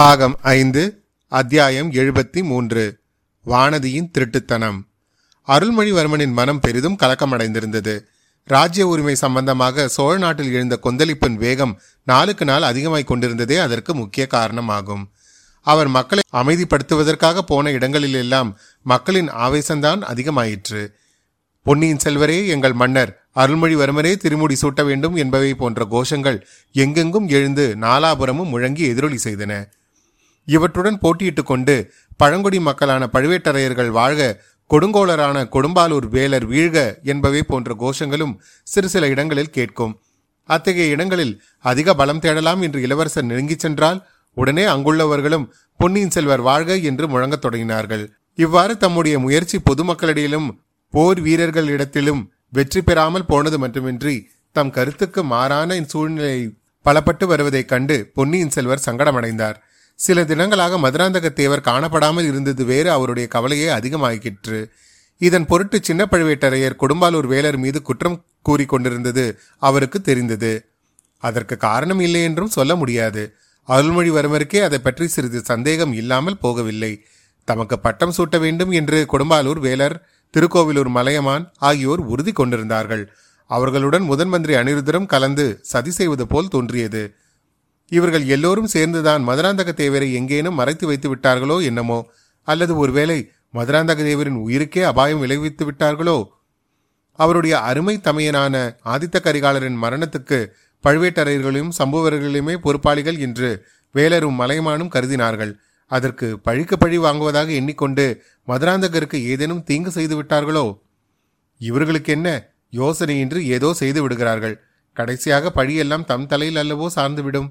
பாகம் ஐந்து அத்தியாயம் எழுபத்தி மூன்று வானதியின் திருட்டுத்தனம். அருள்மொழிவர்மனின் மனம் பெரிதும் கலக்கமடைந்திருந்தது. ராஜ்ய உரிமை சம்பந்தமாக சோழ நாட்டில் எழுந்த கொந்தளிப்பின் வேகம் நாளுக்கு நாள் அதிகமாய் கொண்டிருந்ததே அதற்கு முக்கிய காரணமாகும். அவர் மக்களை அமைதிப்படுத்துவதற்காக போன இடங்களிலெல்லாம் மக்களின் ஆவேசம்தான் அதிகமாயிற்று. பொன்னியின் செல்வரே எங்கள் மன்னர் அருள்மொழிவர்மரே திருமுடி சூட்ட வேண்டும் என்பவை போன்ற கோஷங்கள் எங்கெங்கும் எழுந்து நாலாபுரமும் முழங்கி எதிரொலி செய்தன. இவற்றுடன் போட்டியிட்டுக் கொண்டு பழங்குடி மக்களான பழுவேட்டரையர்கள் வாழ்க கொடுங்கோளரான கொடும்பாலூர் வேலர் வீழ்க என்பவை போன்ற கோஷங்களும் சிறு சில இடங்களில் கேட்கும். அத்தகைய இடங்களில் அதிக பலம் தேடலாம் என்று இளவரசர் நெருங்கிச் சென்றால் உடனே அங்குள்ளவர்களும் பொன்னியின் செல்வர் வாழ்க என்று முழங்கத் தொடங்கினார்கள். இவ்வாறு தம்முடைய முயற்சி பொதுமக்களிடையிலும் போர் வீரர்களிடத்திலும் வெற்றி பெறாமல் போனது மட்டுமின்றி தம் கருத்துக்கு மாறான சூழ்நிலை பலப்பட்டு வருவதைக் கண்டு பொன்னியின் செல்வர் சங்கடமடைந்தார். சில தினங்களாக மதுராந்தக தேவர் காணப்படாமல் இருந்தது வேறு அவருடைய கவலையே அதிகமாகிற்று இதன் பொருட்டு சின்ன பழுவேட்டரையர் கொடும்பாலூர் வேலர் மீது குற்றம் கூறிக்கொண்டிருந்தது அவருக்கு தெரிந்தது. அதற்கு காரணம் இல்லை என்றும் சொல்ல முடியாது. அருள்மொழிவர்மருக்கே அதை பற்றி சிறிது சந்தேகம் இல்லாமல் போகவில்லை. தமக்கு பட்டம் சூட்ட வேண்டும் என்று கொடும்பாலூர் வேலர் திருக்கோவிலூர் மலையமான் ஆகியோர் உறுதி கொண்டிருந்தார்கள். அவர்களுடன் முதன் மந்திரி அனிருத்தரும் கலந்து சதி செய்வது போல் தோன்றியது. இவர்கள் எல்லோரும் சேர்ந்துதான் மதுராந்தக தேவரை எங்கேனும் மறைத்து வைத்து விட்டார்களோ என்னமோ? அல்லது ஒருவேளை மதுராந்தக தேவரின் உயிருக்கே அபாயம் விளைவித்து விட்டார்களோ? அவருடைய அருமை தமையனான ஆதித்த கரிகாலரின் மரணத்துக்கு பழுவேட்டரையர்களையும் சம்புவர்களையுமே பொறுப்பாளிகள் என்று வேலரும் மலையமானும் கருதினார்கள். அதற்கு பழிக்கு பழி வாங்குவதாக எண்ணிக்கொண்டு மதுராந்தகருக்கு ஏதேனும் தீங்கு செய்து விட்டார்களோ? இவர்களுக்கு என்ன யோசனையின்றி ஏதோ செய்து விடுகிறார்கள். கடைசியாக பழியெல்லாம் தம் தலையில் அல்லவோ சார்ந்துவிடும்.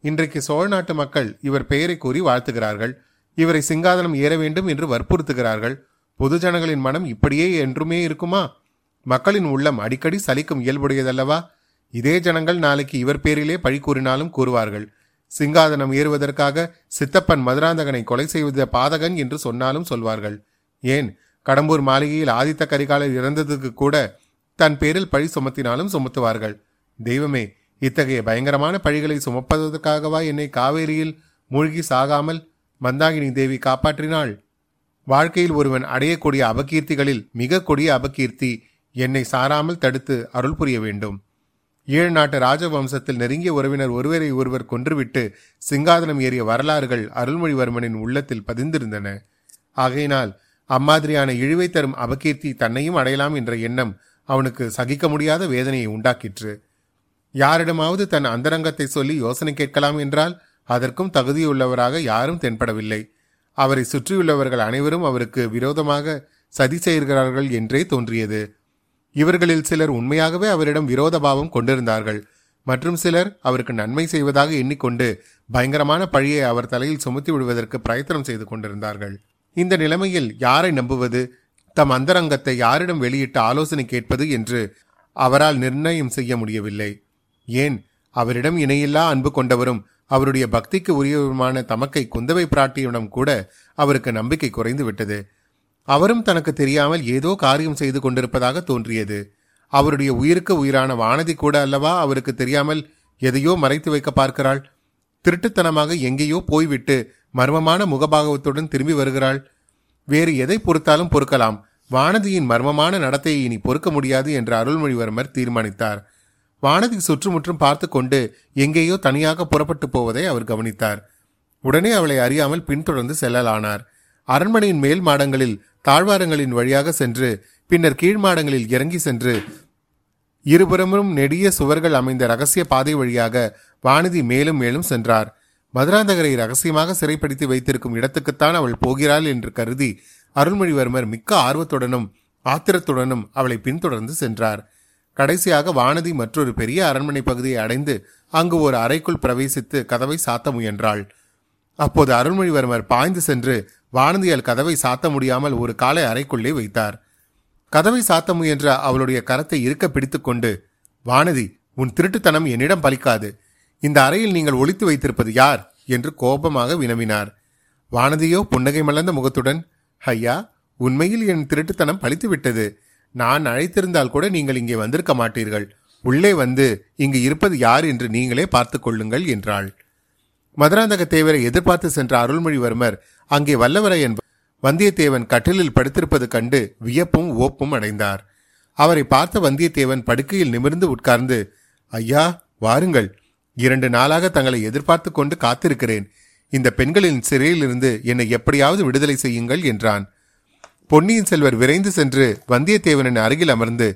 இன்றைக்கு சோழ நாட்டு மக்கள் இவர் பெயரை கூறி வாழ்த்துகிறார்கள். இவரை சிங்காதனம் ஏற வேண்டும் என்று வற்புறுத்துகிறார்கள். பொதுஜனங்களின் மனம் இப்படியே என்றுமே இருக்குமா? மக்களின் உள்ளம் அடிக்கடி சலிக்கும் இயல்புடையதல்லவா? இதே ஜனங்கள் நாளைக்கு இவர் பேரிலே பழி கூறினாலும் கூறுவார்கள். சிங்காதனம் ஏறுவதற்காக சித்தப்பன் மதுராந்தகனை கொலை செய்வத பாதகன் என்று சொன்னாலும் சொல்வார்கள். ஏன்? கடம்பூர் மாளிகையில் ஆதித்த கரிகாலர் இறந்ததுக்கு கூட தன் பேரில் பழி சுமத்தினாலும் சுமத்துவார்கள். தெய்வமே இத்தகைய பயங்கரமான பழிகளை சுமப்பதற்காகவா என்னை காவேரியில் மூழ்கி சாகாமல் மந்தாகினி தேவி காப்பாற்றினாள்? வாழ்க்கையில் ஒருவன் அடையக்கூடிய அபகீர்த்திகளில் மிக கொடிய அபகீர்த்தி என்னை சாராமல் தடுத்து அருள் புரிய வேண்டும். ஏழு நாட்டு ராஜவம்சத்தில் நெருங்கிய உறவினர் ஒருவரை ஒருவர் கொன்றுவிட்டு சிங்காதனம் ஏறிய வரலாறுகள் அருள்மொழிவர்மனின் உள்ளத்தில் பதிந்திருந்தன. ஆகையினால் அம்மாதிரியான இழிவை தரும் அபகீர்த்தி தன்னையும் அடையலாம் என்ற எண்ணம் அவனுக்கு சகிக்க முடியாத வேதனையை உண்டாக்கிற்று. யாரிடமாவது தன் அந்தரங்கத்தை சொல்லி யோசனை கேட்கலாம் என்றால் அதற்கும் தகுதியுள்ளவராக யாரும் தென்படவில்லை. அவரை சுற்றியுள்ளவர்கள் அனைவரும் அவருக்கு விரோதமாக சதி செய்கிறார்கள் என்றே தோன்றியது. இவர்களில் சிலர் உண்மையாகவே அவரிடம் விரோத பாவம் கொண்டிருந்தார்கள். மற்றும் சிலர் அவருக்கு நன்மை செய்வதாக எண்ணிக்கொண்டு பயங்கரமான பழியை அவர் தலையில் சுமத்தி விடுவதற்கு பிரயத்தனம் செய்து கொண்டிருந்தார்கள். இந்த நிலைமையில் யாரை நம்புவது? தம் அந்தரங்கத்தை யாரிடம் வெளியிட்டு ஆலோசனை கேட்பது என்று அவரால் நிர்ணயம் செய்ய முடியவில்லை. ஏன்? அவரிடம் இணையில்லா அன்பு கொண்டவரும் அவருடைய பக்திக்கு உரியவருமான தமக்கை குந்தவை பிராட்டியிடம் கூட அவருக்கு நம்பிக்கை குறைந்து விட்டது. அவரும் தனக்கு தெரியாமல் ஏதோ காரியம் செய்து கொண்டிருப்பதாக தோன்றியது. அவருடைய உயிருக்கு உயிரான வானதி கூட அல்லவா அவருக்கு தெரியாமல் எதையோ மறைத்து வைக்க பார்க்கிறாள்? திருட்டுத்தனமாக எங்கேயோ போய்விட்டு மர்மமான முகபாகவத்துடன் திரும்பி வருகிறாள். வேறு எதை பொறுத்தாலும் பொறுக்கலாம். வானதியின் மர்மமான நடத்தையை இனி பொறுக்க முடியாது என்று அருள்மொழிவர்மர் தீர்மானித்தார். வானதி சுற்றுமுற்றும் பார்த்து கொண்டு எங்கேயோ தனியாக புறப்பட்டு போவதை அவர் கவனித்தார். உடனே அவளை அறியாமல் பின்தொடர்ந்து செல்லலானார். அரண்மனையின் மேல் மாடங்களில் தாழ்வாரங்களின் வழியாக சென்று பின்னர் கீழ் மாடங்களில் இறங்கி சென்று இருபுறமும் நெடிய சுவர்கள் அமைந்த ரகசிய பாதை வழியாக வானதி மேலும் மேலும் சென்றார். மதுராந்தகரை ரகசியமாக சிறைப்படுத்தி வைத்திருக்கும் இடத்துக்குத்தான் அவள் போகிறாள் என்று கருதி அருள்மொழிவர்மர் மிக்க ஆர்வத்துடனும் ஆத்திரத்துடனும் அவளை பின்தொடர்ந்து சென்றார். கடைசியாக வானதி மற்றொரு பெரிய அரண்மனை பகுதியை அடைந்து அங்கு ஒரு அறைக்குள் பிரவேசித்து கதவை சாத்த முயன்றாள். அப்போது அருள்மொழிவர்மர் பாய்ந்து சென்று வானதியால் கதவை சாத்த முடியாமல் ஒரு காலை அறைக்குள்ளே வைத்தார். கதவை சாத்த முயன்ற அவளுடைய கரத்தை இருக்க பிடித்துக்கொண்டு வானதி உன் திருட்டுத்தனம் என்னிடம் பலிக்காது. இந்த அறையில் நீங்கள் ஒளித்து வைத்திருப்பது யார்? என்று கோபமாக வினவினார். வானதியோ புன்னகை மலர்ந்த முகத்துடன் ஐயா உண்மையில் என் திருட்டுத்தனம் பழித்து விட்டது நான் அழைத்திருந்தால் கூட நீங்கள் இங்கே வந்திருக்க மாட்டீர்கள். உள்ளே வந்து இங்கு இருப்பது யார் என்று நீங்களே பார்த்து கொள்ளுங்கள் என்றாள். மதுராந்தக தேவரை எதிர்பார்த்து சென்ற அருள்மொழிவர்மர் அங்கே வல்லவரையன் வந்தியத்தேவன் கட்டிலில் படுத்திருப்பது கண்டு வியப்பும் ஓப்பும் அடைந்தார். அவரை பார்த்த வந்தியத்தேவன் படுக்கையில் நிமிர்ந்து உட்கார்ந்து ஐயா வாருங்கள். இரண்டு நாளாக தங்களை எதிர்பார்த்து கொண்டு காத்திருக்கிறேன். இந்த பெண்களின் சிறையிலிருந்து என்னை எப்படியாவது விடுதலை செய்யுங்கள் என்றான். பொன்னியின் செல்வர் விரைந்து சென்று வந்தியத்தேவனின் அருகில் அமர்ந்து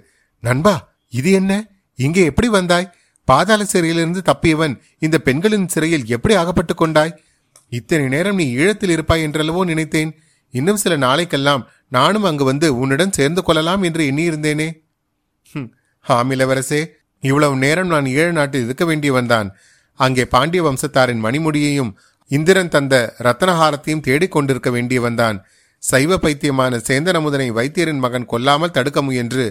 நண்பா இது என்ன? இங்கே எப்படி வந்தாய்? பாதாள சிறையிலிருந்து தப்பியவன் இந்த பெண்களின் சிறையில் எப்படி அகப்பட்டுக் கொண்டாய்? இத்தனை நேரம் நீ ஈழத்தில் இருப்பாய் என்றல்லவோ நினைத்தேன். இன்னும் சில நாளைக்கெல்லாம் நானும் அங்கு வந்து உன்னுடன் சேர்ந்து கொள்ளலாம் என்று எண்ணியிருந்தேனே. ஆம் இளவரசே இவ்வளவு நேரம் நான் ஈழ நாட்டில் இருக்க வேண்டியவன்தான் அங்கே பாண்டிய வம்சத்தாரின் மணிமுடியையும் இந்திரன் தந்த ரத்தனஹாரத்தையும் தேடிக் கொண்டிருக்க வேண்டியவன்தான் சைவ பைத்தியமான சேந்தனமுதனை வைத்தியரின் மகன் கொல்லாமல் தடுக்க முயன்று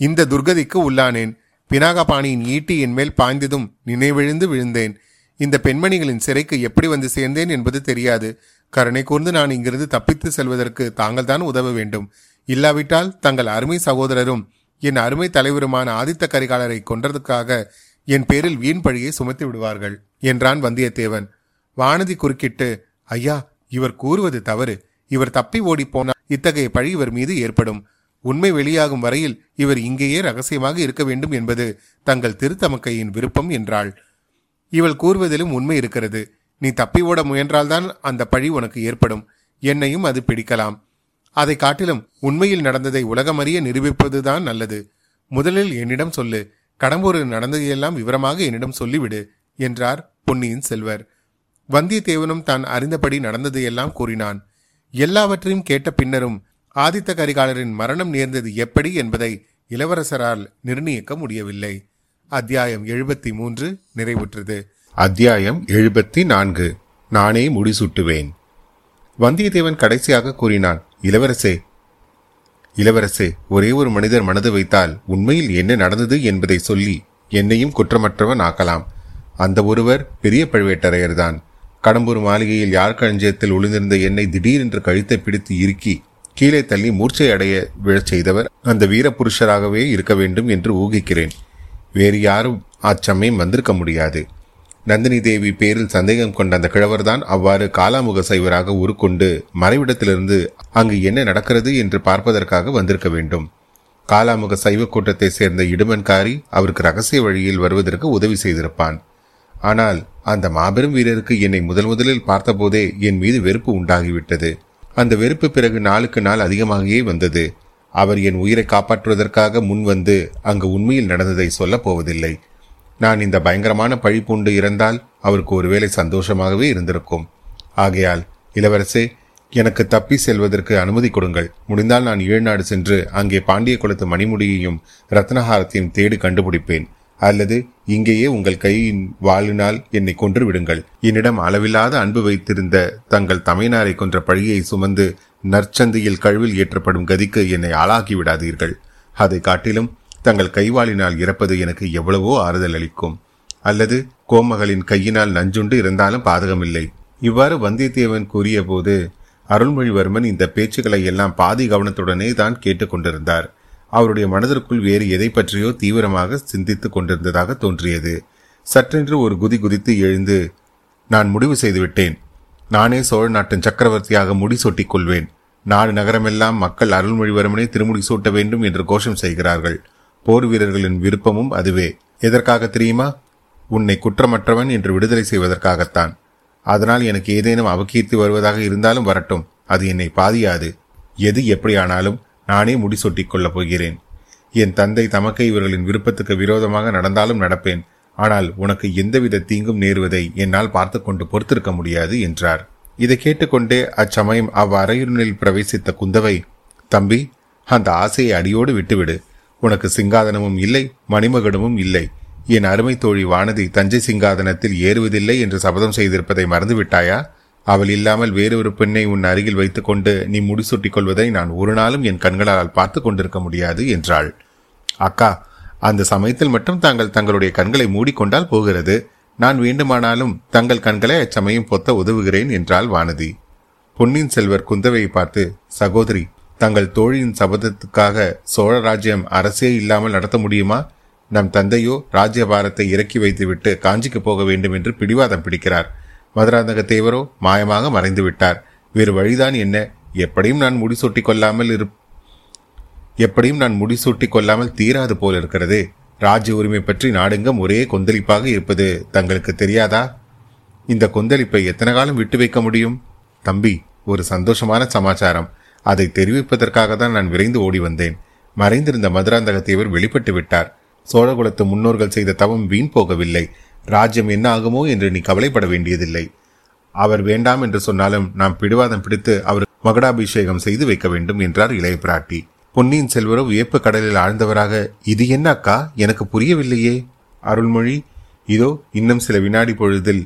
இந்த துர்கதிக்கு உள்ளானேன். பினாகபாணியின் ஈட்டி என் மேல் பாய்ந்ததும் நினைவிழுந்து விழுந்தேன். இந்த பெண்மணிகளின் சிறைக்கு எப்படி வந்து சேர்ந்தேன் என்பது தெரியாது. கருணை கூர்ந்து நான் இங்கிருந்து தப்பித்து செல்வதற்கு தாங்கள் தான் உதவ வேண்டும். இல்லாவிட்டால் தங்கள் அருமை சகோதரரும் என் அருமை தலைவருமான ஆதித்த கரிகாலரை கொன்றதுக்காக என் பேரில் வீண் பழியை சுமத்தி விடுவார்கள் என்றான் வந்தியத்தேவன். வானதி குறுக்கிட்டு ஐயா இவர் கூறுவது தவறு. இவர் தப்பி ஓடிப் போனால் இத்தகைய பழி இவர் மீது ஏற்படும். உண்மை வெளியாகும் வரையில் இவர் இங்கேயே ரகசியமாக இருக்க வேண்டும் என்பது தங்கள் திருத்தமக்கையின் விருப்பம் என்றாள். இவள் கூறுவதிலும் உண்மை இருக்கிறது. நீ தப்பி ஓட முயன்றால்தான் அந்த பழி உனக்கு ஏற்படும். என்னையும் அது பிடிக்கலாம். அதை காட்டிலும் உண்மையில் நடந்ததை உலகமறிய நிரூபிப்பதுதான் நல்லது. முதலில் என்னிடம் சொல்லு. கடம்பூரில் நடந்ததையெல்லாம் விவரமாக என்னிடம் சொல்லிவிடு என்றார் பொன்னியின் செல்வர். வந்தியத்தேவனும் தான் அறிந்தபடி நடந்ததையெல்லாம் கூறினான். எல்லாவற்றையும் கேட்ட பின்னரும் ஆதித்த கரிகாலரின் மரணம் நேர்ந்தது எப்படி என்பதை இளவரசரால் நிர்ணயிக்க முடியவில்லை. அத்தியாயம் எழுபத்தி மூன்று நிறைவுற்றது. அத்தியாயம் எழுபத்தி நான்கு நானே முடிசூட்டுவேன். வந்தியத்தேவன் கடைசியாக கூறினான் இளவரசே இளவரசே ஒரே ஒரு மனிதர் மனது வைத்தால் உண்மையில் என்ன நடந்தது என்பதை சொல்லி என்னையும் குற்றமற்றவன் ஆக்கலாம். அந்த ஒருவர் பெரிய பழுவேட்டரையர்தான். கடம்பூர் மாளிகையில் யார் களஞ்சியத்தில் ஒளிந்திருந்த என்னை திடீரென்று கழுத்தை பிடித்து இறுக்கி கீழே தள்ளி மூர்ச்சை அடைய விழச் செய்தவர் அந்த வீரபுருஷராகவே இருக்க வேண்டும் என்று ஊகிக்கிறேன். வேறு யாரும் அச்சமயம் வந்திருக்க முடியாது. நந்தினி தேவி பேரில் சந்தேகம் கொண்ட அந்த கிழவர்தான் அவ்வாறு காலாமுக சைவராக உருக்கொண்டு மறைவிடத்திலிருந்து அங்கு என்ன நடக்கிறது என்று பார்ப்பதற்காக வந்திருக்க வேண்டும். காலாமுக சைவ கூட்டத்தை சேர்ந்த இடுமன்காரி அவருக்கு ரகசிய வழியில் வருவதற்கு உதவி செய்திருப்பான். ஆனால் அந்த மாபெரும் வீரருக்கு என்னை முதல் முதலில் பார்த்தபோதே என் மீது வெறுப்பு உண்டாகிவிட்டது. அந்த வெறுப்பு பிறகு நாளுக்கு நாள் அதிகமாகியே வந்தது. அவர் என் உயிரை காப்பாற்றுவதற்காக முன் வந்து அங்கு உண்மையில் நடந்ததை சொல்லப் போவதில்லை. நான் இந்த பயங்கரமான பழி பூண்டு இறந்தால் அவருக்கு ஒருவேளை சந்தோஷமாகவே இருந்திருக்கும். ஆகையால் இளவரசே எனக்கு தப்பி செல்வதற்கு அனுமதி கொடுங்கள். முடிந்தால் நான் ஈழ்நாடு சென்று அங்கே பாண்டிய குலத்து மணிமுடியையும் ரத்னஹாரத்தையும் தேடி கண்டுபிடிப்பேன். அல்லது இங்கேயே உங்கள் கையின் வாழினால் என்னை கொன்று விடுங்கள். என்னிடம் அளவில்லாத அன்பு வைத்திருந்த தங்கள் தமையனாரை கொன்ற பழியை சுமந்து நற்சந்தியில் கழுவில் ஏற்றப்படும் கதிக்கு என்னை ஆளாகி விடாதீர்கள். அதை காட்டிலும் தங்கள் கைவாளினால் இறப்பது எனக்கு எவ்வளவோ ஆறுதல் அளிக்கும். அல்லது கோமகளின் கையினால் நஞ்சுண்டு இருந்தாலும் பாதகமில்லை. இவ்வாறு வந்தியத்தேவன் கூறிய போது அருள்மொழிவர்மன் இந்த பேச்சுக்களை எல்லாம் பாதி கவனத்துடனே தான் கேட்டுக்கொண்டிருந்தார். அவருடைய மனதிற்குள் வேறு எதை பற்றியோ தீவிரமாக சிந்தித்துக் கொண்டிருந்ததாக தோன்றியது. சற்றென்று ஒரு குதி குதித்து எழுந்து நான் முடிவு செய்துவிட்டேன். நானே சோழ நாட்டின் சக்கரவர்த்தியாக முடி சூட்டிக் கொள்வேன். நாடு நகரமெல்லாம் மக்கள் அருள்மொழிவர்மனை திருமுடி சூட்ட வேண்டும் என்று கோஷம் செய்கிறார்கள். போர் வீரர்களின் விருப்பமும் அதுவே. எதற்காக தெரியுமா? உன்னை குற்றமற்றவன் என்று விடுதலை செய்வதற்காகத்தான். அதனால் எனக்கு ஏதேனும் அவகீர்த்தி வருவதாக இருந்தாலும் வரட்டும். அது என்னை பாதியாது. எது எப்படியானாலும் நானே முடிசூட்டிக் கொள்ளப் போகிறேன். என் தந்தை தமக்கை இவர்களின் விருப்பத்துக்கு விரோதமாக நடந்தாலும் நடப்பேன். ஆனால் உனக்கு எந்தவித தீங்கும் நேருவதை என்னால் பார்த்து கொண்டு பொறுத்திருக்க முடியாது என்றார். இதை கேட்டுக்கொண்டே அச்சமயம் அவ்வறையுனில் பிரவேசித்த குந்தவை தம்பி அந்த ஆசையை அடியோடு விட்டுவிடு. உனக்கு சிங்காதனமும் இல்லை மணிமகுடமும் இல்லை. என் அருமை தோழி வானதி தஞ்சை சிங்காதனத்தில் ஏறுவதில்லை என்று சபதம் செய்திருப்பதை மறந்துவிட்டாயா? அவள் இல்லாமல் வேறொரு பெண்ணை உன் அருகில் வைத்துக்கொண்டு நீ முடிசூட்டிக் கொள்வதை நான் ஒரு நாளும் என் கண்களால் பார்த்து கொண்டிருக்க முடியாது என்றாள். அக்கா அந்த சமயத்தில் மட்டும் தாங்கள் தங்களுடைய கண்களை மூடிக்கொண்டால் போகிறது. நான் வேண்டுமானாலும் தங்கள் கண்களை அச்சமயம் பொத்த உதவுகிறேன் என்றாள் வானதி. பொன்னியின் செல்வர் குந்தவையை பார்த்து சகோதரி தங்கள் தோழியின் சபதத்துக்காக சோழ ராஜ்யம் அரசே இல்லாமல் நடத்த முடியுமா? நம் தந்தையோ ராஜ்யபாரத்தை இறக்கி வைத்துவிட்டு காஞ்சிக்கு போக வேண்டும் என்று பிடிவாதம் பிடிக்கிறார். மதுராந்தக தேவரோ மாயமாக மறைந்து விட்டார் வேறு வழிதான் என்ன? எப்படியும் நான் முடிசூட்டி கொள்ளாமல் இரு எப்படியும் நான் முடிசூட்டி கொள்ளாமல் தீராது போல் இருக்கிறது. ராஜ்ய உரிமை பற்றி நாடெங்கும் ஒரே கொந்தளிப்பாக இருப்பது தங்களுக்கு தெரியாதா? இந்த கொந்தளிப்பை எத்தனை காலம் விட்டு வைக்க முடியும்? தம்பி ஒரு சந்தோஷமான சமாச்சாரம். அதை தெரிவிப்பதற்காக தான் நான் விரைந்து ஓடி வந்தேன். மறைந்திருந்த மதுராந்தக தேவர் வெளிப்பட்டு விட்டார். சோழகுலத்து முன்னோர்கள் செய்த தவம் வீண் போகவில்லை. ராஜ்யம் என்ன ஆகுமோ என்று நீ கவலைப்பட வேண்டியதில்லை. அவர் வேண்டாம் என்று சொன்னாலும் நாம் பிடிவாதம் பிடித்து அவர் மகடாபிஷேகம் செய்து வைக்க வேண்டும் என்றார் இளைய பிராட்டி. பொன்னியின் செல்வரோ வியப்பு கடலில் ஆழ்ந்தவராக இது என்ன அக்கா எனக்கு புரியவில்லையே. அருள்மொழி இதோ இன்னும் சில வினாடி பொழுதில்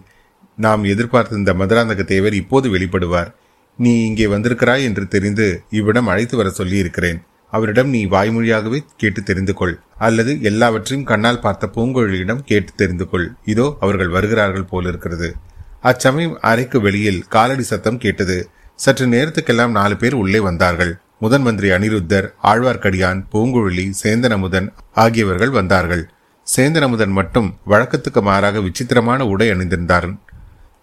நாம் எதிர்பார்த்திருந்த மதுராந்தக தேவர் இப்போது வெளிப்படுவார். நீ இங்கே வந்திருக்கிறாய் என்று தெரிந்து இவ்விடம் அழைத்து வர சொல்லியிருக்கிறேன். அவரிடம் நீ வாய்மொழியாகவே கேட்டு தெரிந்து கொள் அல்லது எல்லாவற்றையும் கண்ணால் பார்த்த பூங்கொழியிடம் கேட்டு தெரிந்து கொள் இதோ அவர்கள் வருகிறார்கள் போலிருக்கிறது. அச்சமயம் அறைக்கு வெளியில் காலடி சத்தம் கேட்டது. சற்று நேரத்துக்கெல்லாம் நாலு பேர் உள்ளே வந்தார்கள். முதன் மந்திரி அனிருத்தர் ஆழ்வார்க்கடியான் பூங்குழலி சேந்தனமுதன் ஆகியவர்கள் வந்தார்கள். சேந்தனமுதன் மட்டும் வழக்கத்துக்கு மாறாக விசித்திரமான உடை அணிந்திருந்தார்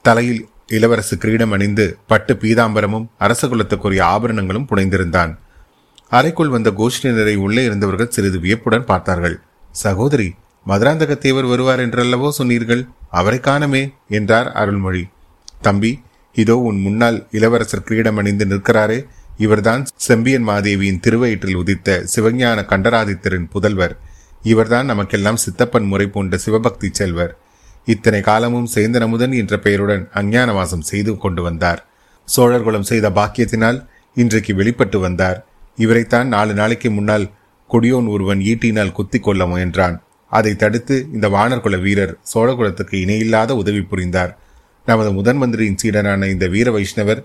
தலையில் இளவரசு கிரீடம் அணிந்து பட்டு பீதாம்பரமும் அரச குலத்துக்குரிய ஆபரணங்களும் புனைந்திருந்தான். அறைக்குள் வந்த கோஷ்டினரை உள்ளே இருந்தவர்கள் சிறிது வியப்புடன் பார்த்தார்கள். சகோதரி மதுராந்தக தேவர் வருவார் என்றல்லவோ சொன்னீர்கள்? அவரை காணமே என்றார் அருள்மொழி. தம்பி இதோ உன் முன்னால் இளவரசர் கிரீடம் அணிந்து நிற்கிறாரே. இவர்தான் செம்பியன் மாதேவியின் திருவயிற்றில் உதித்த சிவஞான கண்டராதித்தரின் புதல்வர். இவர்தான் நமக்கெல்லாம் சித்தப்பன் முறை போன்ற சிவபக்தி செல்வர். இத்தனை காலமும் சேந்தனமுதன் என்ற பெயருடன் அஞ்ஞானவாசம் செய்து கொண்டு வந்தார். சோழர்குலம் செய்த பாக்கியத்தினால் இன்றைக்கு வெளிப்பட்டு வந்தார். இவரைத்தான் நாலு நாளைக்கு முன்னால் கொடியோன் ஒருவன் ஈட்டினால் குத்தி கொள்ள முயன்றான். அதை தடுத்து இந்த வானர்குல வீரர் சோழகுலத்துக்கு இணையில்லாத உதவி புரிந்தார். நமது முதன் மந்திரியின் சீடனான இந்த வீர வைஷ்ணவர்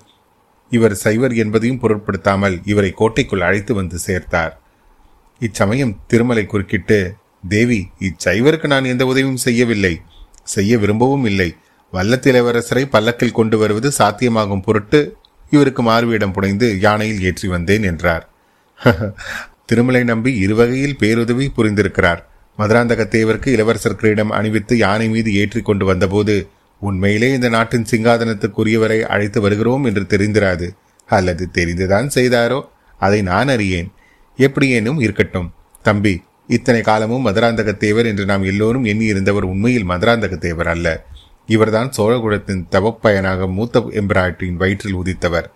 இவர் சைவர் என்பதையும் பொருட்படுத்தாமல் இவரை கோட்டைக்குள் அழைத்து வந்து சேர்த்தார். இச்சமயம் திருமலை குறுக்கிட்டு தேவி இச்சைவருக்கு நான் எந்த உதவியும் செய்யவில்லை. செய்ய விரும்பவும் இல்லை. வல்லத்திலவரசரை பல்லக்கில் கொண்டு வருவது சாத்தியமாகும் பொருட்டு இவருக்கு மாறுவிடம் புனைந்து யானையில் ஏற்றி வந்தேன் என்றார். திருமலை நம்பி இருவகையில் பேருதவி புரிந்திருக்கிறார். மதுராந்தகத்தேவருக்கு இளவரசர் கிரீடம் அணிவித்து யானை மீது ஏற்றி கொண்டு வந்தபோது உண்மையிலே இந்த நாட்டின் சிங்காதனத்துக்குரியவரை அழைத்து வருகிறோம் என்று தெரிந்திராது. அல்லது தெரிந்துதான் செய்தாரோ? அதை நான் அறியேன். எப்படியேனும் இருக்கட்டும். தம்பி இத்தனை காலமும் மதுராந்தக தேவர் என்று நாம் எல்லோரும் எண்ணி இருந்தவர் உண்மையில் மதுராந்தக தேவர் அல்ல. இவர்தான் சோழகுலத்தின் தவப்பயனாக மூத்த எம்பிராட்டியின் வயிற்றில் உதித்தவர்.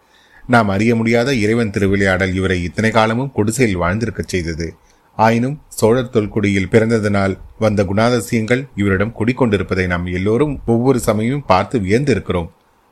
நாம் அறிய முடியாத இறைவன் திருவிளையாடல் இவரை இத்தனை காலமும் குடிசையில் வாழ்ந்திருக்கச் செய்தது. ஆயினும் சோழர் தொல்குடியில் பிறந்ததனால் வந்த குணாதசியங்கள் இவரிடம் குடிக்கொண்டிருப்பதை நாம் எல்லோரும் ஒவ்வொரு சமயமும் பார்த்து வியந்திருக்கிறோம்.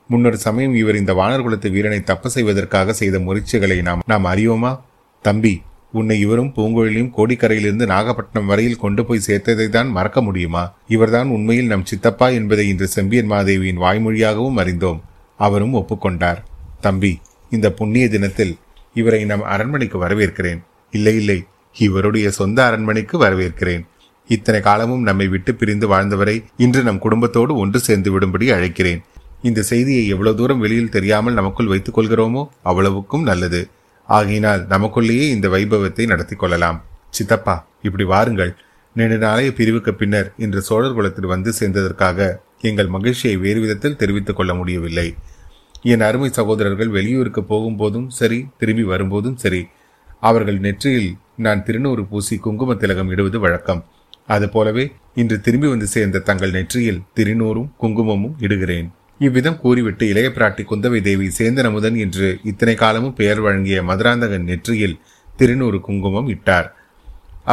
முன்னொரு சமயம் இவர் இந்த வானர்குலத்து வீரனை தப்பு செய்வதற்காக செய்த முயற்சிகளை நாம் நாம் அறியோமா தம்பி உன்னை இவரும் பூங்கோயிலையும் கோடிக்கரையிலிருந்து நாகப்பட்டினம் வரையில் கொண்டு போய் சேர்த்ததை தான் மறக்க முடியுமா? இவர்தான் உண்மையில் நம் சித்தப்பா என்பதை இன்று செம்பியன் மாதேவியின் வாய்மொழியாகவும் அறிந்தோம். அவரும் ஒப்புக்கொண்டார். தம்பி இந்த புண்ணிய தினத்தில் இவரை நம் அரண்மனைக்கு வரவேற்கிறேன். இல்லை இல்லை. இவருடைய சொந்த அரண்மனைக்கு வரவேற்கிறேன். இத்தனை காலமும் நம்மை விட்டு பிரிந்து வாழ்ந்தவரை இன்று நம் குடும்பத்தோடு ஒன்று சேர்ந்து விடும்படி அழைக்கிறேன். இந்த செய்தியை எவ்வளவு தூரம் வெளியில் தெரியாமல் நமக்குள் வைத்துக் கொள்கிறோமோ அவ்வளவுக்கும் நல்லது. ஆகையினால் நமக்குள்ளேயே இந்த வைபவத்தை நடத்தி கொள்ளலாம். சித்தப்பா இப்படி வாருங்கள். நீண்ட நாளைய பிரிவுக்கு பின்னர் இன்று சோழர் குலத்தில் வந்து சேர்ந்ததற்காக எங்கள் மகிழ்ச்சியை வேறு விதத்தில் தெரிவித்துக் கொள்ள முடியவில்லை. என் அருமை சகோதரர்கள் வெளியூருக்கு போகும்போதும் சரி திரும்பி வரும்போதும் சரி அவர்கள் நெற்றியில் நான் திருநூறு பூசி குங்கும திலகம் இடுவது வழக்கம். அதுபோலவே இன்று திரும்பி வந்து சேர்ந்த தங்கள் நெற்றியில் திருநூறும் குங்குமமும் இடுகிறேன். இவ்விதம் கூறிவிட்டு இளைய பிராட்டி குந்தவை தேவி சேந்தனமுதன் என்று இத்தனை காலமும் பெயர் வழங்கிய மதுராந்தகன் நெற்றியில் திருநூறு குங்குமம் இட்டார்.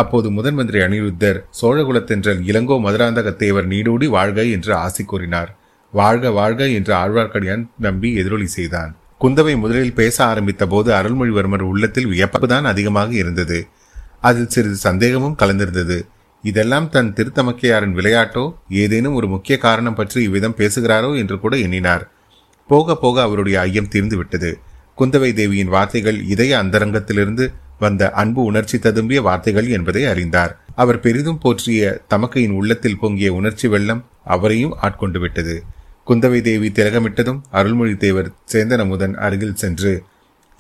அப்போது முதன் மந்திரி அனிருத்தர் சோழகுலத்தென்றல் இளங்கோ மதுராந்தக தேவர் நீடூடி வாழ்க என்று ஆசி கூறினார். வாழ்க வாழ்க என்று ஆழ்வார்க்கடியான் நம்பி எதிரொலி செய்தான். குந்தவை முதலில் பேச ஆரம்பித்த போது அருள்மொழிவர்மர் உள்ளத்தில் வியப்புதான் அதிகமாக இருந்தது. அதில் சிறிது சந்தேகமும் கலந்திருந்தது. இதெல்லாம் தன் திருத்தமக்கையாரின் விளையாட்டோ ஏதேனும் ஒரு முக்கிய காரணம் பற்றி இவ்விதம் பேசுகிறாரோ என்று கூட எண்ணினார். போக போக அவருடைய ஐயம் தீர்ந்து விட்டது. குந்தவை தேவியின் வார்த்தைகள் இதய அந்தரங்கத்திலிருந்து வந்த அன்பு உணர்ச்சி ததும்பிய வார்த்தைகள் என்பதை அறிந்தார். அவர் பெரிதும் போற்றிய தமக்கையின் உள்ளத்தில் பொங்கிய உணர்ச்சி வெள்ளம் அவரையும் ஆட்கொண்டு விட்டது. குந்தவை தேவி திலகமிட்டதும் அருள்மொழி தேவர் சேந்தனமுதன் அருகில் சென்று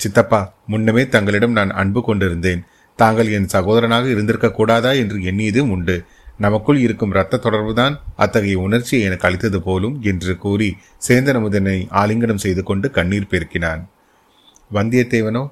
சித்தப்பா முன்னமே தங்களிடம் நான் அன்பு கொண்டிருந்தேன். தாங்கள் என் சகோதரனாக இருந்திருக்க கூடாதா என்று எண்ணியதும் உண்டு. நமக்குள் இருக்கும் இரத்த தொடர்புதான் அத்தகைய உணர்ச்சியை எனக்கு அளித்தது போலும் என்று கூறி சேந்தனமுதனை ஆலிங்கனம் செய்து கொண்டு கண்ணீர் பெருக்கினான். வந்தியத்தேவனோ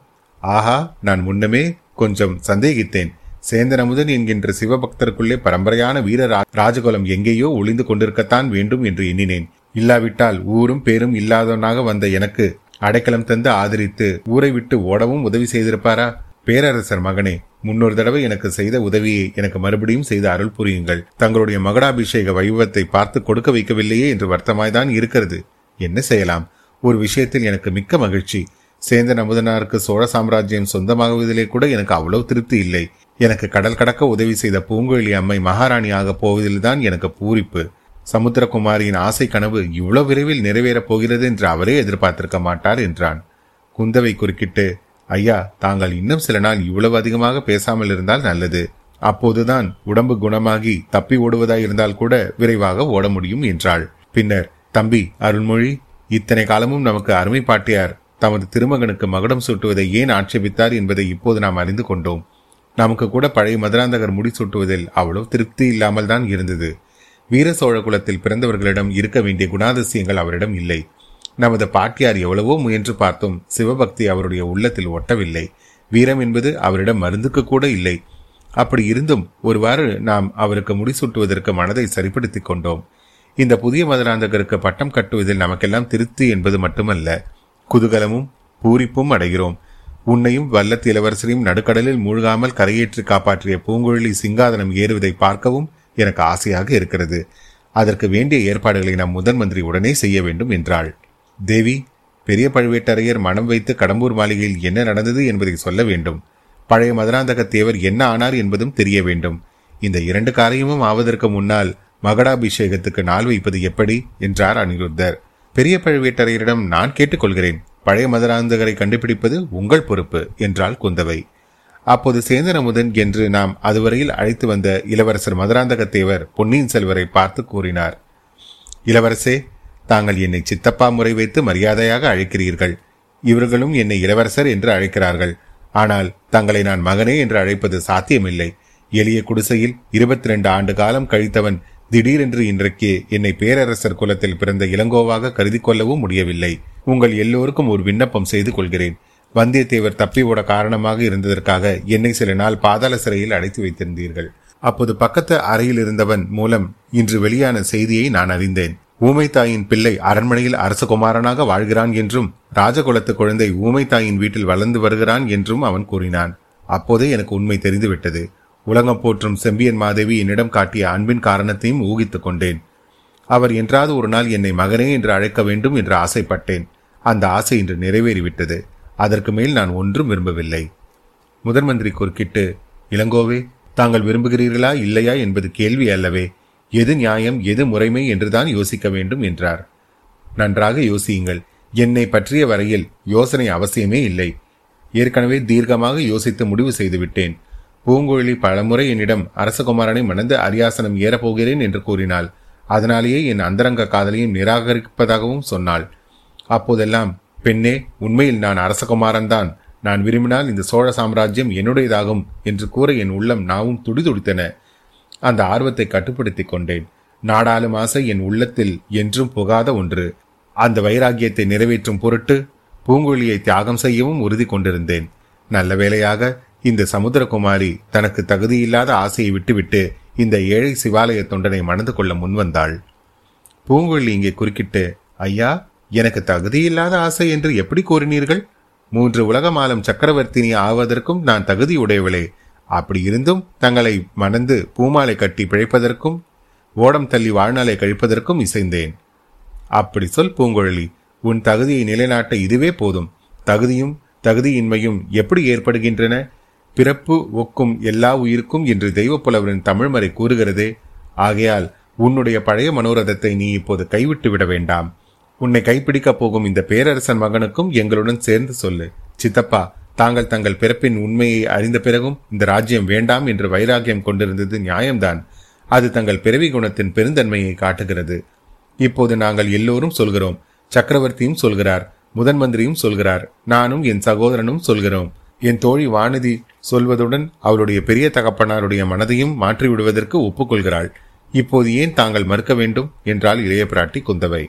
ஆஹா நான் முன்னமே கொஞ்சம் சந்தேகித்தேன். சேந்தனமுதன் என்கின்ற சிவபக்தருக்குள்ளே பரம்பரையான வீர ராஜகுலம் எங்கேயோ ஒளிந்து கொண்டிருக்கத்தான் வேண்டும் என்று எண்ணினேன். இல்லாவிட்டால் ஊரும் பேரும் இல்லாதவனாக வந்த எனக்கு அடைக்கலம் தந்து ஆதரித்து ஊரை விட்டு ஓடவும் உதவி செய்திருப்பாரா? பேரரசர் மகனே முன்னொரு தடவை எனக்கு செய்த உதவியை எனக்கு மறுபடியும் செய்து அருள் புரியுங்கள். தங்களுடைய மகடாபிஷேக வைபவத்தை பார்த்து கொடுக்க வைக்கவில்லையே என்று வருத்தமாய்தான் இருக்கிறது. என்ன செய்யலாம்? ஒரு விஷயத்தில் எனக்கு மிக்க மகிழ்ச்சி. சேந்தன் அமுதனாருக்கு சோழ சாம்ராஜ்யம் சொந்தமாகுவதிலே கூட எனக்கு அவ்வளவு திருப்தி இல்லை. எனக்கு கடல் கடக்க உதவி செய்த பூங்குழலி அம்மை மகாராணியாக போவதில்தான் எனக்கு பூரிப்பு. சமுத்திரகுமாரியின் ஆசை கனவு இவ்வளவு விரைவில் நிறைவேறப் போகிறது என்று அவரே எதிர்பார்த்திருக்க மாட்டார் என்றான். குந்தவை குறுக்கிட்டு ஐயா தாங்கள் இன்னும் சில நாள் இவ்வளவு அதிகமாக பேசாமல் இருந்தால் நல்லது. அப்போதுதான் உடம்பு குணமாகி தப்பி ஓடுவதாய் இருந்தால் கூட விரைவாக ஓட முடியும் என்றாள். பின்னர் தம்பி அருள்மொழி இத்தனை காலமும் நமக்கு அருமை பாட்டியார் தமது திருமகனுக்கு மகுடம் சூட்டுவதை ஏன் ஆட்சேபித்தார் என்பதை இப்போது நாம் அறிந்து கொண்டோம். நமக்கு கூட பழைய மதுராந்தகர் முடி சூட்டுவதில் அவ்வளவு திருப்தி இல்லாமல் தான் இருந்தது. வீர சோழ குலத்தில் பிறந்தவர்களிடம் இருக்க வேண்டிய குணாதிசயங்கள் அவரிடம் இல்லை. நமது பாட்டியார் எவ்வளவோ முயன்று பார்த்தும் சிவபக்தி அவருடைய உள்ளத்தில் ஒட்டவில்லை. வீரம் என்பது அவரிடம் மருந்துக்கு கூட இல்லை. அப்படி இருந்தும் ஒருவாறு நாம் அவருக்கு முடிசூட்டுவதற்கு மனதை சரிப்படுத்திக் கொண்டோம். இந்த புதிய மதுராந்தகருக்கு பட்டம் கட்டுவதில் நமக்கெல்லாம் திருப்தி என்பது மட்டுமல்ல. குதூகலமும் பூரிப்பும் அடைகிறோம். உன்னையும் வல்லத்து இளவரசரையும் நடுக்கடலில் மூழ்காமல் கரையேற்றி காப்பாற்றிய பூங்குழலி சிங்காதனம் ஏறுவதை பார்க்கவும் எனக்கு ஆசையாக இருக்கிறது. அதற்கு வேண்டிய ஏற்பாடுகளை நம் முதன் மந்திரி உடனே செய்ய வேண்டும் என்றாள். தேவி பெரிய பழுவேட்டரையர் மனம் வைத்து கடம்பூர் மாளிகையில் என்ன நடந்தது என்பதை சொல்ல வேண்டும். பழைய மதுராந்தக தேவர் என்ன ஆனார் என்பதும் தெரிய வேண்டும். இந்த இரண்டு காரியமும் ஆவதற்கு முன்னால் மகடாபிஷேகத்துக்கு நாள் வைப்பது எப்படி? என்றார் அனிருத்தர். பெரிய பழுவேட்டரையரிடம் நான் கேட்டுக்கொள்கிறேன். பழைய மதுராந்தகரை கண்டுபிடிப்பது உங்கள் பொறுப்பு என்றாள் குந்தவை. அப்போது சேந்தன் அமுதன் என்று நாம் அதுவரையில் அழைத்து வந்த இளவரசர் மதுராந்தகத்தேவர் பொன்னியின் செல்வரை பார்த்து கூறினார். இளவரசே தாங்கள் என்னை சித்தப்பா முறை வைத்து மரியாதையாக அழைக்கிறீர்கள். இவர்களும் என்னை இளவரசர் என்று அழைக்கிறார்கள். ஆனால் தங்களை நான் மகனே என்று அழைப்பது சாத்தியமில்லை. எளிய குடிசையில் இருபத்தி ரெண்டு ஆண்டு காலம் கழித்தவன் திடீரென்று இன்றைக்கு என்னை பேரரசர் குலத்தில் பிறந்த இளங்கோவாக கருதி கொள்ளவும் முடியவில்லை. உங்கள் எல்லோருக்கும் ஒரு விண்ணப்பம் செய்து கொள்கிறேன். வந்தியத்தேவர் தப்பி ஓட காரணமாக இருந்ததற்காக என்னை சில நாள் பாதாள சிறையில் அடைத்து வைத்திருந்தீர்கள். அப்போது பக்கத்து அறையில் இருந்தவன் மூலம் இன்று வெளியான செய்தியை நான் அறிந்தேன். ஊமை தாயின் பிள்ளை அரண்மனையில் அரசகுமாரனாக வாழ்கிறான் என்றும் ராஜகுலத்து குழந்தை ஊமை தாயின் வீட்டில் வளர்ந்து வருகிறான் என்றும் அவன் கூறினான். அப்போதே எனக்கு உண்மை தெரிந்துவிட்டது. உலகம் போற்றும் செம்பியன் மாதேவி என்னிடம் காட்டிய அன்பின் காரணத்தையும் ஊகித்துக் கொண்டேன். அவர் என்றாவது ஒரு நாள் என்னை மகனே என்று அழைக்க வேண்டும் என்று ஆசைப்பட்டேன். அந்த ஆசை இன்று நிறைவேறிவிட்டது. அதற்கு மேல் நான் ஒன்றும் விரும்பவில்லை. முதன் மந்திரி குறுக்கிட்டு இளங்கோவே தாங்கள் விரும்புகிறீர்களா இல்லையா என்பது கேள்வி அல்லவே. எது நியாயம் எது முறைமை என்றுதான் யோசிக்க வேண்டும் என்றார். நன்றாக யோசியுங்கள். என்னை பற்றிய வரையில் யோசனை அவசியமே இல்லை. ஏற்கனவே தீர்க்கமாக யோசித்து முடிவு செய்துவிட்டேன் பூங்குழலி பலமுறை என்னிடம் அரசகுமாரனை மணந்து அரியாசனம் ஏறப்போகிறேன் என்று கூறினாள். அதனாலேயே என் அந்தரங்க காதலையும் நிராகரிப்பதாகவும் சொன்னாள். அப்போதெல்லாம் பெண்ணே உண்மையில் நான் அரசகுமாரன் தான் நான் விரும்பினால் இந்த சோழ சாம்ராஜ்யம் என்னுடையதாகும் என்று கூற என் உள்ளம் நாவும் துடிதுடித்தன. அந்த ஆர்வத்தை கட்டுப்படுத்திக் கொண்டேன். நாடாளும் ஆசை என் உள்ளத்தில் என்றும் புகாத ஒன்று. அந்த வைராகியத்தை நிறைவேற்றும் பொருட்டு பூங்குழியை தியாகம் செய்யவும் உறுதி கொண்டிருந்தேன். நல்ல வேளையாக இந்த சமுத்திரகுமாரி தனக்கு தகுதியில்லாத ஆசையை விட்டுவிட்டு இந்த ஏழை சிவாலய தொண்டனை மணந்து கொள்ள முன்வந்தாள். பூங்குழலி இங்கே குறுக்கிட்டு ஐயா எனக்கு தகுதியில்லாத ஆசை என்று எப்படி கூறினீர்கள்? மூன்று உலகமாலம் சக்கரவர்த்தினி ஆவதற்கும் நான் தகுதியுடையவளே. அப்படி இருந்தும் தங்களை மணந்து பூமாலை கட்டி பிழைப்பதற்கும் ஓடம் தள்ளி வாழ்நாளை கழிப்பதற்கும் இசைந்தேன். அப்படி சொல் பூங்குழலி உன் தகுதியை நிலைநாட்ட இதுவே போதும். தகுதியும் தகுதியின்மையும் எப்படி ஏற்படுகின்றன? பிறப்பு ஒக்கும் எல்லா உயிருக்கும் என்று தெய்வப்புலவரின் தமிழ்மறை கூறுகிறதே. ஆகையால் உன்னுடைய பழைய மனோரதத்தை நீ இப்போது கைவிட்டு விட வேண்டாம். உன்னை கைப்பிடிக்கப் போகும் இந்த பேரரசன் மகனுக்கும் எங்களுடன் சேர்ந்து சொல்லு. சித்தப்பா தாங்கள் தங்கள் பிறப்பின் உண்மையை அறிந்த பிறகும் இந்த ராஜ்யம் வேண்டாம் என்று வைராகியம் கொண்டிருந்தது நியாயம்தான். அது தங்கள் பிறவி குணத்தின் பெருந்தன்மையை காட்டுகிறது. இப்போது நாங்கள் எல்லோரும் சொல்கிறோம். சக்கரவர்த்தியும் சொல்கிறார் முதன் மந்திரியும் சொல்கிறார் நானும் என் சகோதரனும் சொல்கிறோம். என் தோழி வானதி சொல்வதுடன் அவளுடைய பெரிய தகப்பனாருடைய மனதையும் மாற்றிவிடுவதற்கு ஒப்புக்கொள்கிறாள். இப்போது ஏன் தாங்கள் மறுக்க வேண்டும்? என்றால் இளைய பிராட்டி குந்தவை.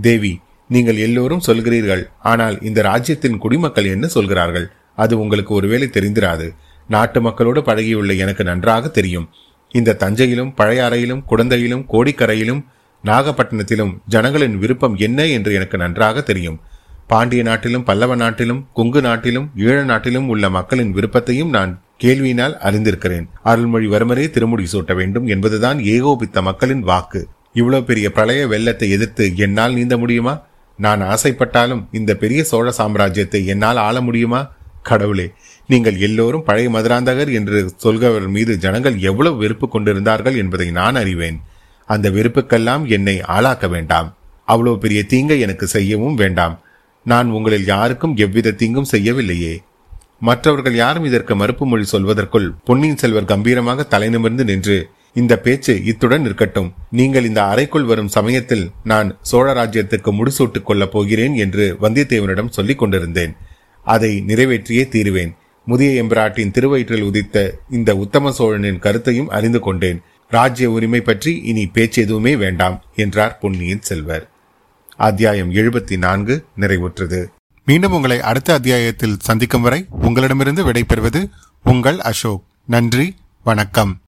தேவி நீங்கள் எல்லோரும் சொல்கிறீர்கள். ஆனால் இந்த ராஜ்யத்தின் குடிமக்கள் என்ன சொல்கிறார்கள்? அது உங்களுக்கு ஒருவேளை தெரிந்திராது. நாட்டு மக்களோடு பழகியுள்ள எனக்கு நன்றாக தெரியும். இந்த தஞ்சையிலும் பழையாறையிலும் குடந்தையிலும் கோடிக்கரையிலும் நாகப்பட்டினத்திலும் ஜனங்களின் விருப்பம் என்ன என்று எனக்கு நன்றாக தெரியும். பாண்டிய நாட்டிலும் பல்லவ நாட்டிலும் குங்கு நாட்டிலும் ஈழ நாட்டிலும் உள்ள மக்களின் விருப்பத்தையும் நான் கேள்வியினால் அறிந்திருக்கிறேன். அருள்மொழிவர்மரே திருமுடி சூட்ட வேண்டும் என்பதுதான் ஏகோபித்த மக்களின் வாக்கு. இவ்வளோ பெரிய பிரளய வெள்ளத்தை எதிர்த்து என்னால் நீந்த முடியுமா? நான் ஆசைப்பட்டாலும் இந்த பெரிய சோழ சாம்ராஜ்யத்தை என்னால் ஆள முடியுமா? கடவுளே நீங்கள் எல்லோரும் பழைய மதுராந்தகர் என்று சொல்கிறவர் மீது ஜனங்கள் எவ்வளவு வெறுப்பு கொண்டிருந்தார்கள் என்பதை நான் அறிவேன். அந்த வெறுப்புக்கெல்லாம் என்னை ஆளாக்க வேண்டாம். அவ்வளோ பெரிய தீங்கை எனக்கு செய்யவும் வேண்டாம். நான் உங்களில் யாருக்கும் எவ்வித தீங்கும் செய்யவில்லையே. மற்றவர்கள் யாரும் இதற்கு மறுப்பு மொழி சொல்வதற்குள் பொன்னியின் செல்வர் கம்பீரமாக தலைநிமிர்ந்து நின்று இந்த பேச்சு இத்துடன் இருக்கட்டும். நீங்கள் இந்த அறைக்குள் வரும் சமயத்தில் நான் சோழ ராஜ்யத்துக்கு முடிசூட்டுக் கொள்ளப் போகிறேன் என்று வந்தியத்தேவனிடம் சொல்லிக் கொண்டிருந்தேன். அதை நிறைவேற்றியே தீருவேன். முதிய எம்பிராட்டின் திருவயிற்றில் உதித்த இந்த உத்தம சோழனின் கருத்தையும் அறிந்து கொண்டேன். ராஜ்ய உரிமை பற்றி இனி பேச்சு எதுவுமே வேண்டாம் என்றார் பொன்னியின் செல்வர். அத்தியாயம் எழுபத்தி நான்கு நிறைவுற்றது. மீண்டும் உங்களை அடுத்த அத்தியாயத்தில் சந்திக்கும் வரை உங்களிடமிருந்து விடைபெறுவது உங்கள் அசோக். நன்றி வணக்கம்.